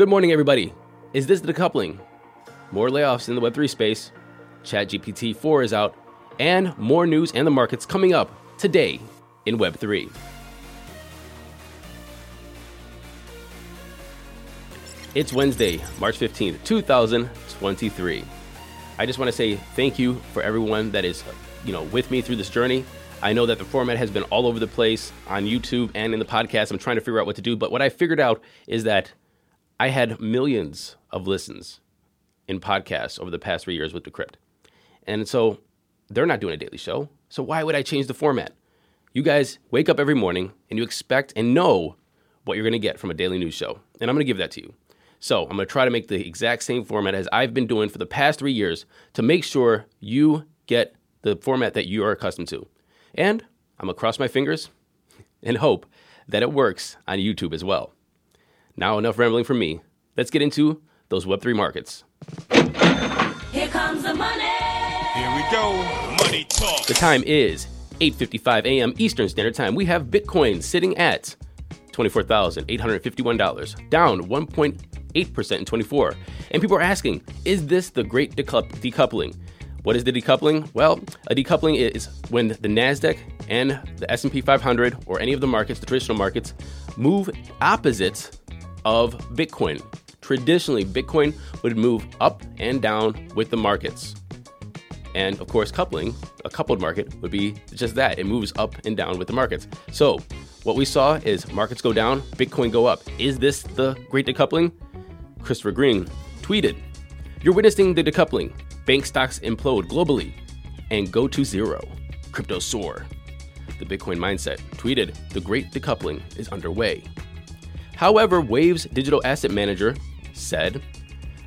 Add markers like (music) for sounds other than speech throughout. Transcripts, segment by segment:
Good morning, everybody. Is this the decoupling? More layoffs in the Web3 space, ChatGPT 4 is out, and more news and the markets coming up today in Web3. It's Wednesday, March 15th, 2023. I just want to say thank you for everyone that is, you know, with me through this journey. I know that the format has been all over the place on YouTube and in the podcast. I'm trying to figure out what to do, but what I figured out is that I had millions of listens in podcasts over the past three years with Decrypt. And so they're not doing a daily show. So why would I change the format? You guys wake up every morning and you expect and know what you're going to get from a daily news show. And I'm going to give that to you. So I'm going to try to make the exact same format as I've been doing for the past three years to make sure you get the format that you are accustomed to. And I'm going to cross my fingers and hope that it works on YouTube as well. Now, enough rambling from me. Let's get into those Web3 markets. Here comes the money. Here we go. Money talk. The time is 8:55 a.m. Eastern Standard Time. We have Bitcoin sitting at $24,851, down 1.8% in 24. And people are asking, is this the great decoupling? What is the decoupling? Well, a decoupling is when the Nasdaq and the S&P 500 or any of the markets, the traditional markets, move opposites of Bitcoin. Traditionally, Bitcoin would move up and down with the markets. And of course, coupling, a coupled market would be just that. It moves up and down with the markets. So, what we saw is markets go down, Bitcoin go up. Is this the great decoupling? Christopher Green tweeted, You're witnessing the decoupling. Bank stocks implode globally and go to zero. Crypto soar. The Bitcoin Mindset tweeted, The great decoupling is underway. However, Waves digital asset manager said,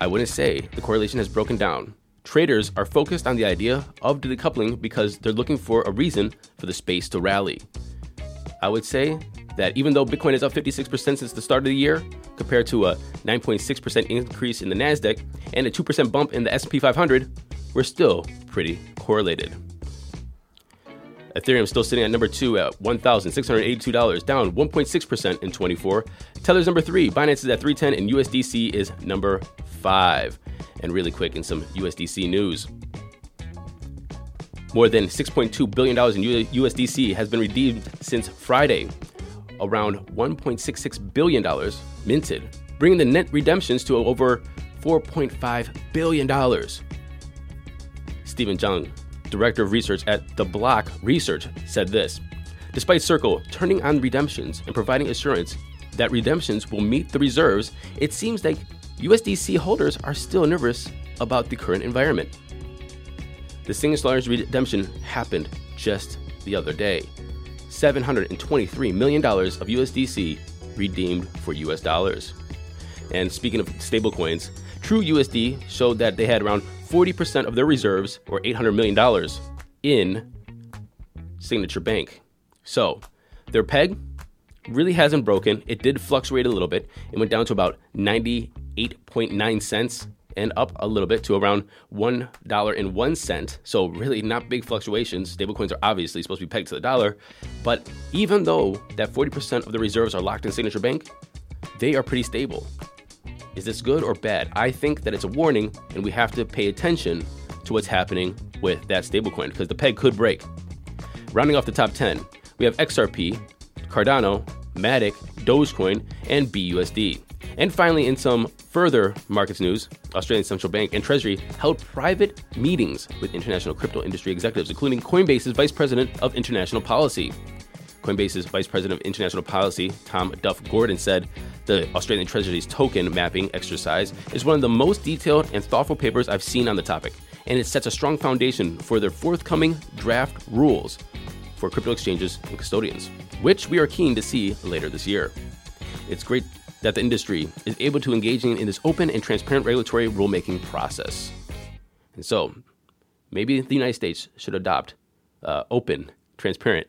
I wouldn't say the correlation has broken down. Traders are focused on the idea of decoupling because they're looking for a reason for the space to rally. I would say that even though Bitcoin is up 56% since the start of the year, compared to a 9.6% increase in the Nasdaq and a 2% bump in the S&P 500, we're still pretty correlated. Ethereum still sitting at number two at $1,682, down 1.6% in 24. Tether's number three, Binance is at 310, and USDC is number five. And really quick, in some USDC news. More than $6.2 billion in USDC has been redeemed since Friday. Around $1.66 billion minted, bringing the net redemptions to over $4.5 billion. Steven Zheng, director of research at The Block Research, said this Despite Circle turning on redemptions and providing assurance that redemptions will meet the reserves, it seems like USDC holders are still nervous about the current environment. The single largest redemption happened just the other day. $723 million of USDC redeemed for US dollars. And speaking of stablecoins, True USD showed that they had around 40% of their reserves, or $800 million, in Signature Bank. So, their peg, really hasn't broken. It did fluctuate a little bit. It went down to about 98.9 cents and up a little bit to around $1.01. So, really not big fluctuations. Stablecoins are obviously supposed to be pegged to the dollar. But even though that 40% of the reserves are locked in Signature Bank, they are pretty stable. Is this good or bad? I think that it's a warning, and we have to pay attention to what's happening with that stablecoin because the peg could break. Rounding off the top 10, we have XRP, Cardano, Matic, Dogecoin, and BUSD. And finally, in some further markets news, Australian Central Bank and Treasury held private meetings with international crypto industry executives, including Coinbase's Vice President of International Policy. Coinbase's Vice President of International Policy, Tom Duff Gordon, said the Australian Treasury's token mapping exercise is one of the most detailed and thoughtful papers I've seen on the topic, and it sets a strong foundation for their forthcoming draft rules for crypto exchanges and custodians, which we are keen to see later this year. It's great that the industry is able to engage in this open and transparent regulatory rulemaking process. And so, maybe the United States should adopt uh, open, transparent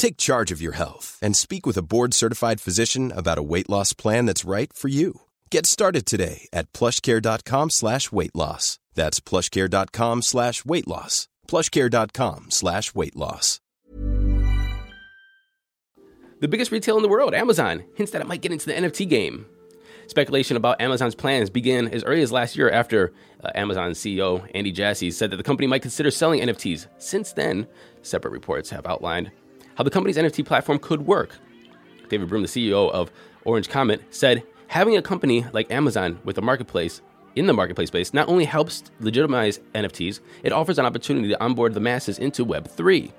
Take charge of your health and speak with a board-certified physician about a weight loss plan that's right for you. Get started today at plushcare.com slash weight loss. That's plushcare.com slash weight loss. plushcare.com slash weight loss. The biggest retail in the world, Amazon, hints that it might get into the NFT game. Speculation about Amazon's plans began as early as last year after uh, Amazon CEO Andy Jassy said that the company might consider selling NFTs. Since then, separate reports have outlined how the company's NFT platform could work. David Broom, the CEO of Orange Comet, said having a company like Amazon with a marketplace in the marketplace space not only helps legitimize NFTs, it offers an opportunity to onboard the masses into Web3.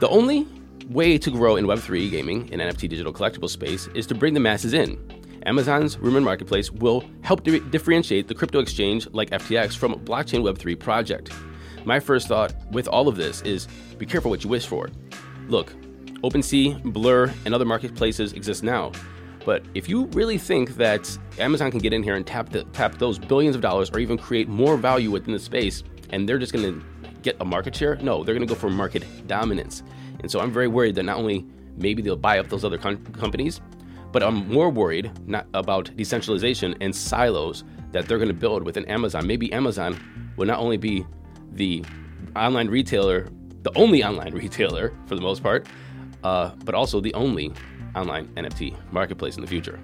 The only way to grow in Web3 gaming and NFT digital collectible space is to bring the masses in. Amazon's Rumored Marketplace will help di- differentiate the crypto exchange like FTX from a blockchain Web3 project. My first thought with all of this is be careful what you wish for. Look, OpenSea, Blur, and other marketplaces exist now. But if you really think that Amazon can get in here and tap the, tap those billions of dollars or even create more value within the space and they're just going to get a market share, no, they're going to go for market dominance. And so I'm very worried that not only maybe they'll buy up those other com- companies, but I'm more worried not about decentralization and silos that they're going to build within Amazon. Maybe Amazon will not only be the online retailer, the only online (laughs) retailer for the most part, uh, but also the only online NFT marketplace in the future.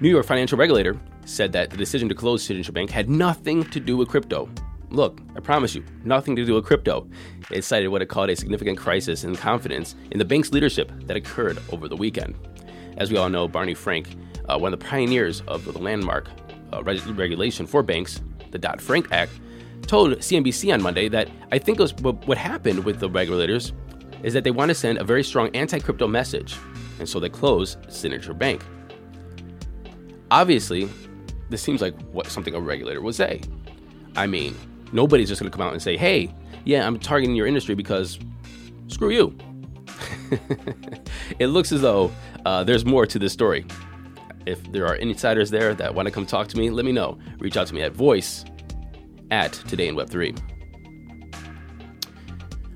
New York financial regulator said that the decision to close Signature Bank had nothing to do with crypto. Look, I promise you, nothing to do with crypto. It cited what it called a significant crisis in confidence in the bank's leadership that occurred over the weekend. As we all know, Barney Frank, uh, one of the pioneers of the landmark uh, reg- regulation for banks, the Dodd Frank Act, told CNBC on Monday that I think was, what happened with the regulators is that they want to send a very strong anti crypto message, and so they close Signature Bank. Obviously, this seems like what something a regulator would say. I mean, nobody's just going to come out and say, hey, yeah, I'm targeting your industry because screw you. (laughs) it looks as though uh, there's more to this story. If there are insiders there that want to come talk to me, let me know. Reach out to me at voice at today in Web3.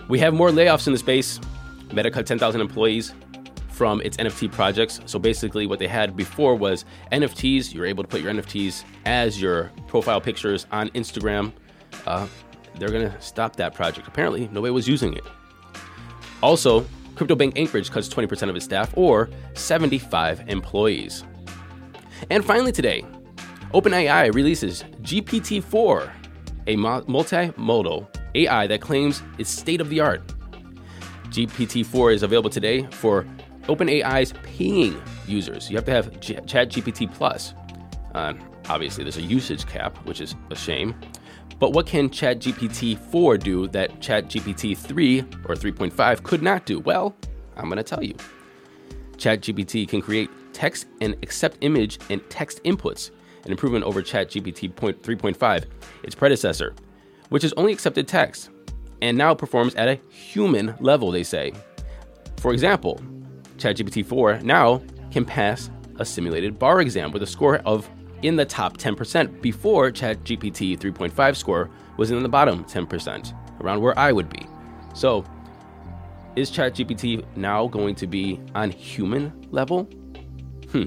We have more layoffs in the space. Meta cut 10,000 employees from its NFT projects. So basically, what they had before was NFTs. You're able to put your NFTs as your profile pictures on Instagram. Uh, they're going to stop that project. Apparently, nobody was using it. Also, CryptoBank Anchorage cuts 20% of its staff, or 75 employees. And finally, today, OpenAI releases GPT 4, a multimodal AI that claims it's state of the art. GPT 4 is available today for OpenAI's paying users. You have to have G- ChatGPT Plus. Uh, obviously, there's a usage cap, which is a shame. But what can ChatGPT 4 do that ChatGPT 3 or 3.5 could not do? Well, I'm going to tell you. ChatGPT can create text and accept image and text inputs, an improvement over ChatGPT 3.5, its predecessor, which has only accepted text and now performs at a human level, they say. For example, ChatGPT 4 now can pass a simulated bar exam with a score of in the top 10% before ChatGPT 3.5 score was in the bottom 10%, around where I would be. So, is ChatGPT now going to be on human level? Hmm.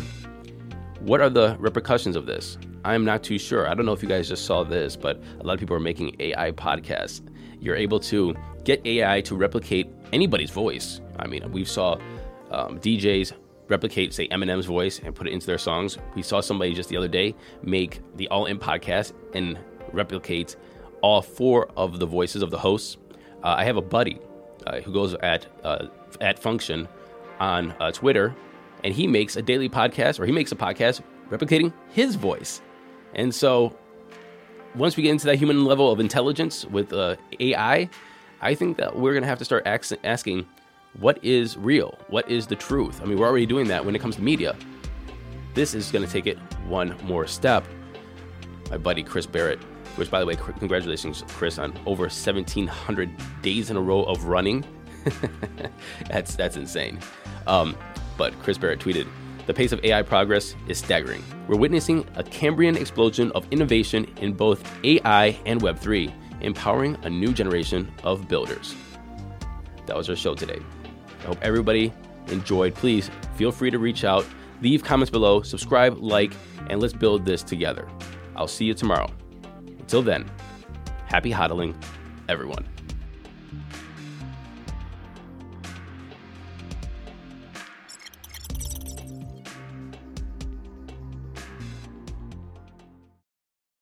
What are the repercussions of this? I'm not too sure. I don't know if you guys just saw this, but a lot of people are making AI podcasts. You're able to get AI to replicate anybody's voice. I mean, we saw um, DJs replicate, say, Eminem's voice and put it into their songs. We saw somebody just the other day make the All In podcast and replicate all four of the voices of the hosts. Uh, I have a buddy uh, who goes at uh, at Function on uh, Twitter, and he makes a daily podcast, or he makes a podcast replicating his voice. And so, once we get into that human level of intelligence with uh, AI, I think that we're going to have to start asking what is real? What is the truth? I mean, we're already doing that when it comes to media. This is going to take it one more step. My buddy Chris Barrett, which, by the way, congratulations, Chris, on over 1,700 days in a row of running. (laughs) that's that's insane. Um, but Chris Barrett tweeted, "The pace of AI progress is staggering. We're witnessing a Cambrian explosion of innovation in both AI and Web3, empowering a new generation of builders." That was our show today. I hope everybody enjoyed. Please feel free to reach out, leave comments below, subscribe, like, and let's build this together. I'll see you tomorrow. Until then, happy hodling, everyone.